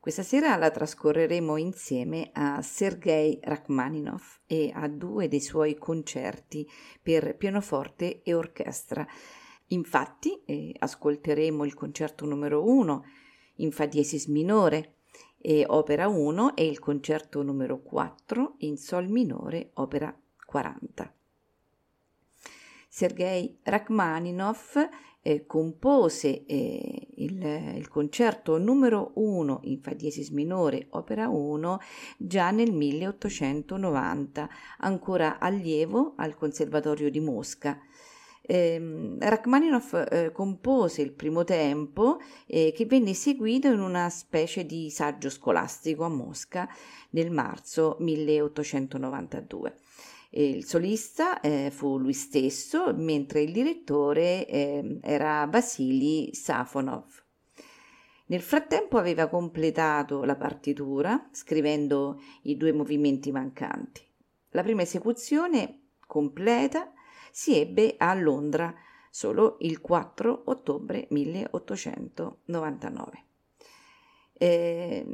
Questa sera la trascorreremo insieme a Sergei Rachmaninoff e a due dei suoi concerti per pianoforte e orchestra. Infatti eh, ascolteremo il concerto numero 1 in Fa diesis minore e opera 1 e il concerto numero 4 in Sol minore opera 40. Sergei Rachmaninoff eh, compose eh, il, il, concerto numero 1 in Fa diesis minore, opera 1, già nel 1890, ancora allievo al Conservatorio di Mosca. Eh, Rachmaninoff eh, compose il primo tempo eh, che venne eseguito in una specie di saggio scolastico a Mosca nel marzo 1892 il solista eh, fu lui stesso, mentre il direttore eh, era Vasily Safonov. Nel frattempo aveva completato la partitura scrivendo i due movimenti mancanti. La prima esecuzione completa si ebbe a Londra solo il 4 ottobre 1899. Eh,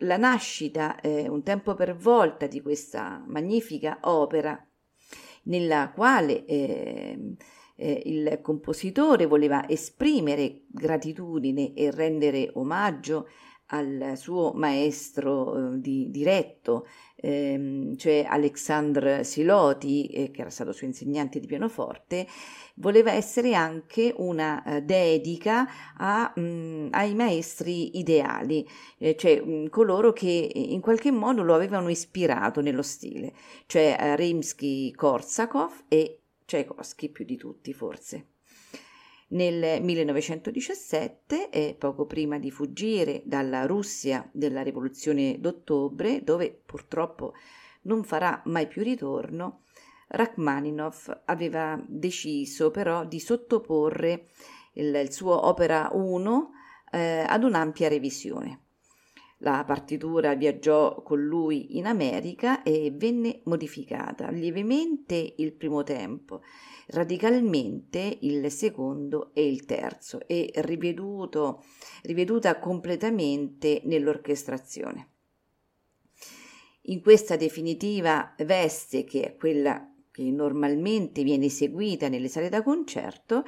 la nascita eh, un tempo per volta di questa magnifica opera nella quale eh, eh, il compositore voleva esprimere gratitudine e rendere omaggio al suo maestro eh, di, diretto, ehm, cioè Alexandre Siloti, eh, che era stato suo insegnante di pianoforte, voleva essere anche una uh, dedica a, mh, mm, ai maestri ideali, eh, cioè mh, mm, coloro che in qualche modo lo avevano ispirato nello stile, cioè uh, Rimsky-Korsakov e Tchaikovsky più di tutti forse. Nel 1917, eh, poco prima di fuggire dalla Russia della rivoluzione d'ottobre, dove purtroppo non farà mai più ritorno, Rachmaninoff aveva deciso però di sottoporre il, il suo opera 1 eh, ad un'ampia revisione. La partitura viaggiò con lui in America e venne modificata lievemente il primo tempo, radicalmente il secondo e il terzo e riveduto, riveduta completamente nell'orchestrazione. In questa definitiva veste, che è quella che normalmente viene eseguita nelle sale da concerto,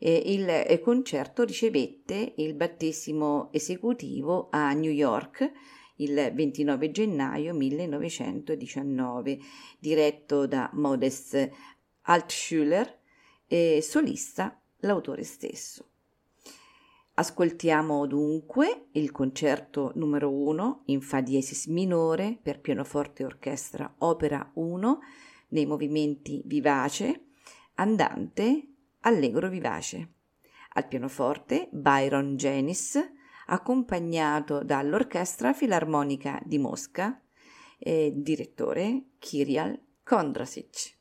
eh, il concerto ricevette il battesimo esecutivo a New York il 29 gennaio 1919, diretto da Modest Altschüler e solista l'autore stesso. Ascoltiamo dunque il concerto numero 1 in Fa diesis minore per pianoforte e orchestra opera 1 nei movimenti vivace, andante, allegro vivace. Al pianoforte Byron Janis, accompagnato dall'Orchestra Filarmonica di Mosca, e direttore Kirial Kondrasic.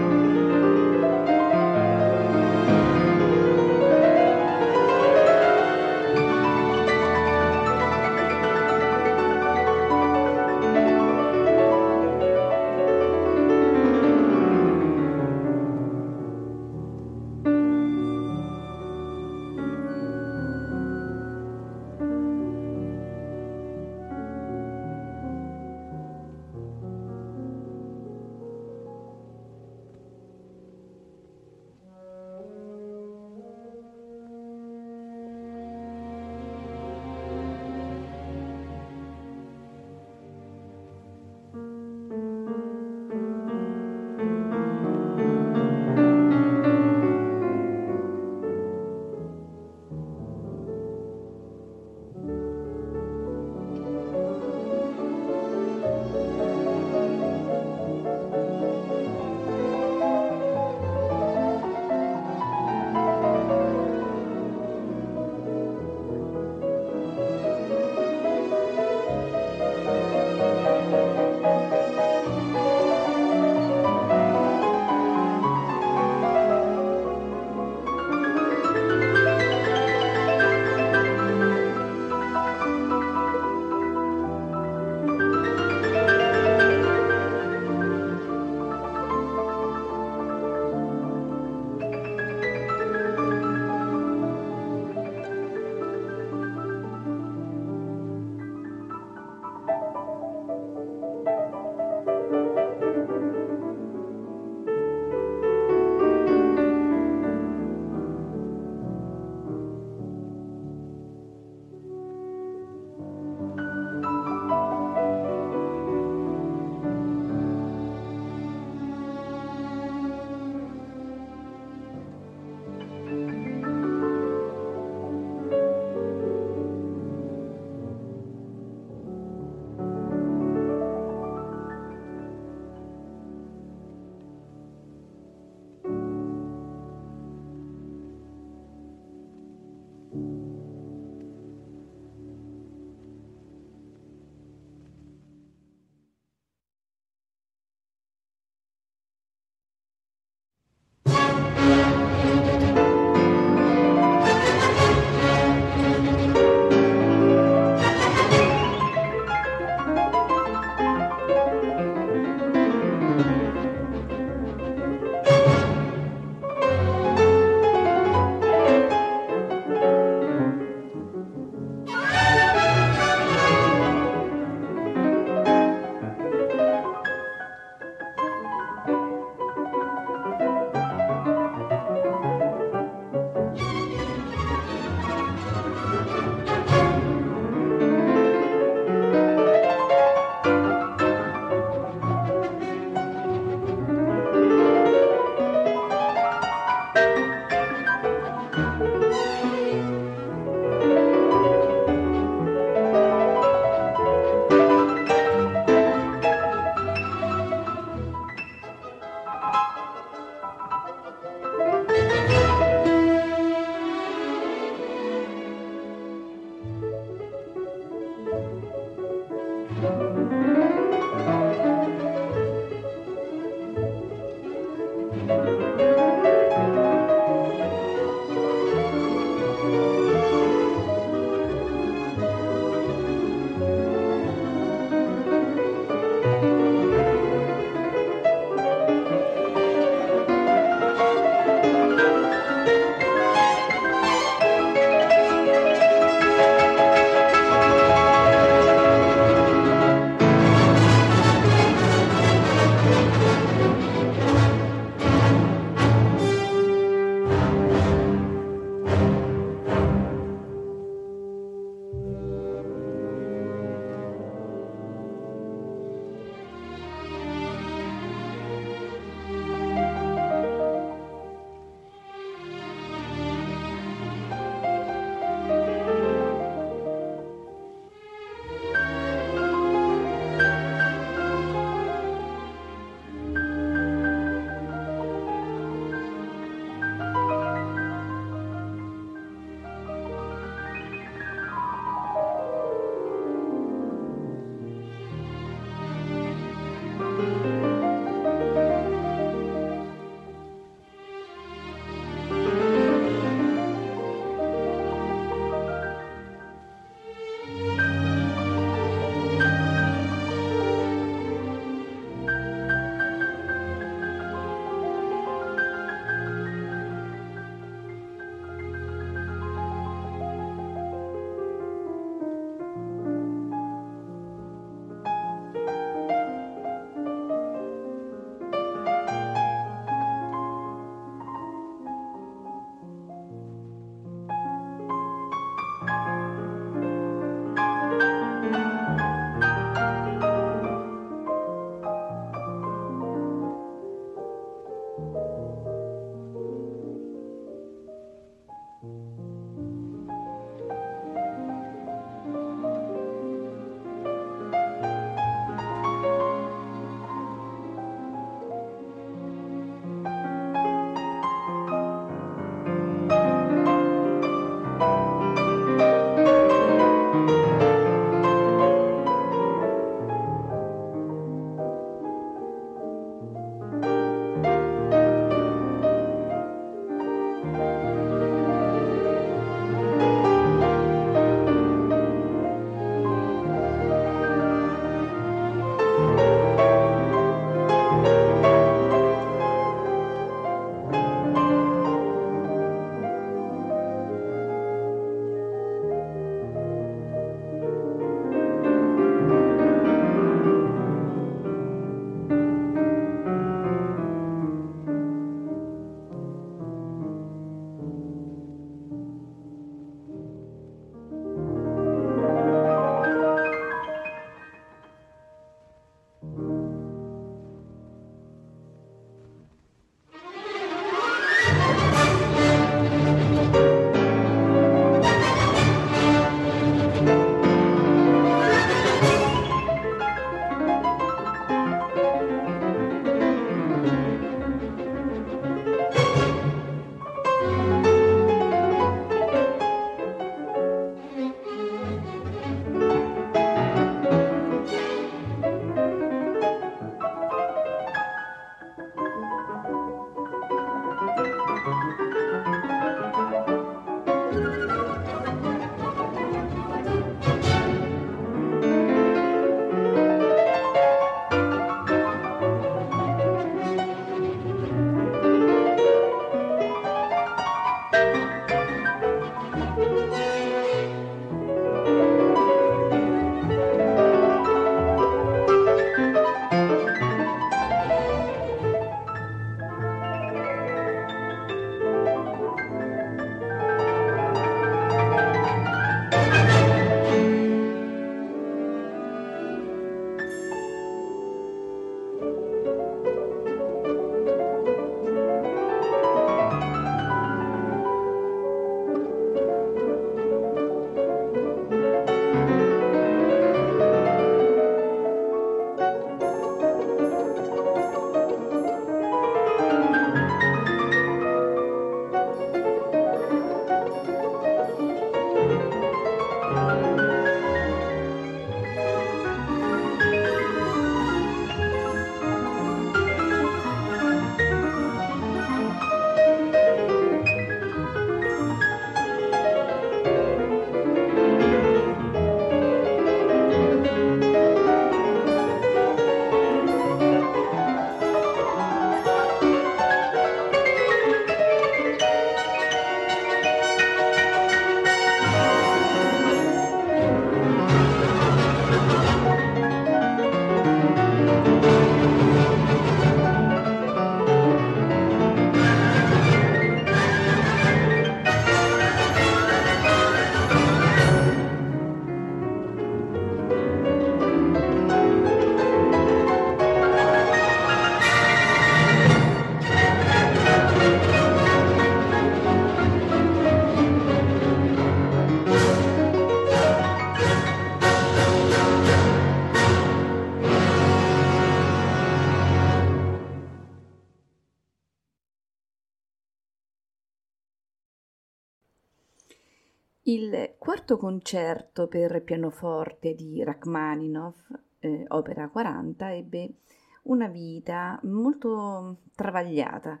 Il quarto concerto per pianoforte di Rachmaninoff, eh, opera 40, ebbe una vita molto travagliata.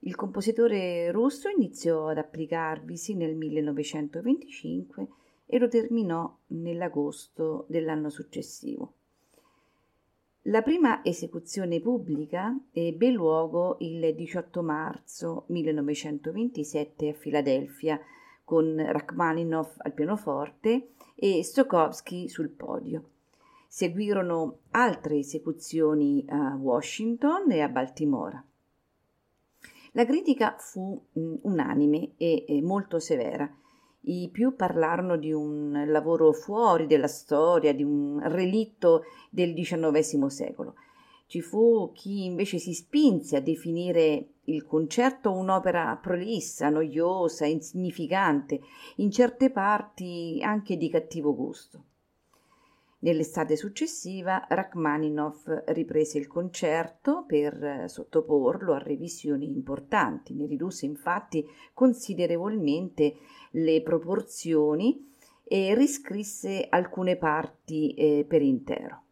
Il compositore russo iniziò ad applicarvisi nel 1925 e lo terminò nell'agosto dell'anno successivo. La prima esecuzione pubblica ebbe luogo il 18 marzo 1927 a Filadelfia con Rachmaninoff al pianoforte e Stokowski sul podio. Seguirono altre esecuzioni a Washington e a Baltimora. La critica fu mh, unanime e molto severa. I più parlarono di un lavoro fuori della storia, di un relitto del XIX secolo. Ci fu chi invece si spinse a definire il concerto un'opera prolissa, noiosa, insignificante, in certe parti anche di cattivo gusto. Nell'estate successiva Rachmaninoff riprese il concerto per sottoporlo a revisioni importanti, ne ridusse infatti considerevolmente le proporzioni e riscrisse alcune parti eh, per intero.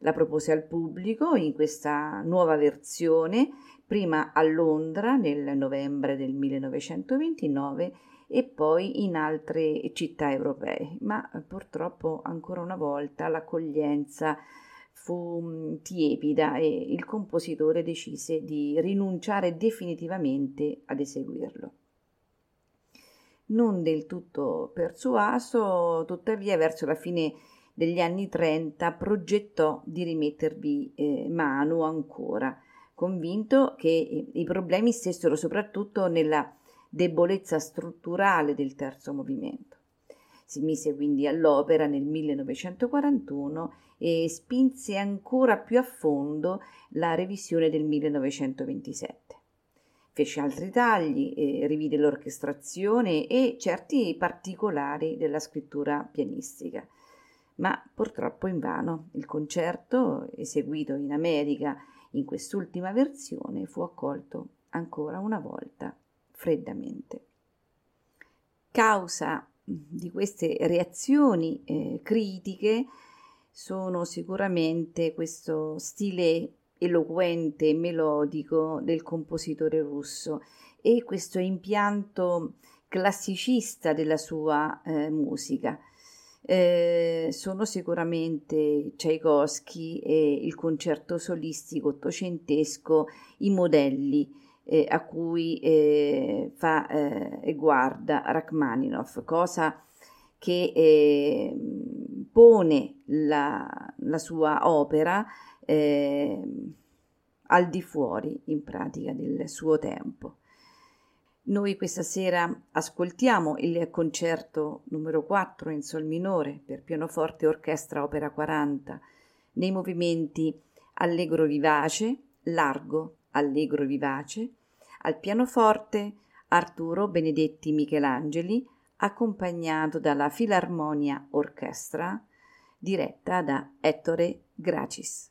La propose al pubblico in questa nuova versione, prima a Londra nel novembre del 1929 e poi in altre città europee, ma purtroppo ancora una volta l'accoglienza fu mm, tiepida e il compositore decise di rinunciare definitivamente ad eseguirlo. Non del tutto persuaso, tuttavia verso la fine degli anni 30 progettò di rimettervi eh, mano ancora, convinto che eh, i problemi stessero soprattutto nella debolezza strutturale del terzo movimento. Si mise quindi all'opera nel 1941 e spinse ancora più a fondo la revisione del 1927. Fece altri tagli, eh, rivide l'orchestrazione e certi particolari della scrittura pianistica ma purtroppo invano. Il concerto, eseguito in America in quest'ultima versione, fu accolto ancora una volta freddamente. Causa di queste reazioni eh, critiche sono sicuramente questo stile eloquente e melodico del compositore russo e questo impianto classicista della sua eh, musica eh, sono sicuramente Tchaikovsky e il concerto solistico ottocentesco i modelli eh, a cui eh, fa eh, e guarda Rachmaninoff, cosa che eh, pone la, la, sua opera eh, al di fuori in pratica del suo tempo. Noi questa sera ascoltiamo il concerto numero 4 in sol minore per pianoforte e orchestra opera 40 nei movimenti allegro vivace, largo, allegro vivace, al pianoforte Arturo Benedetti Michelangeli accompagnato dalla Filarmonia Orchestra diretta da Ettore Gracis.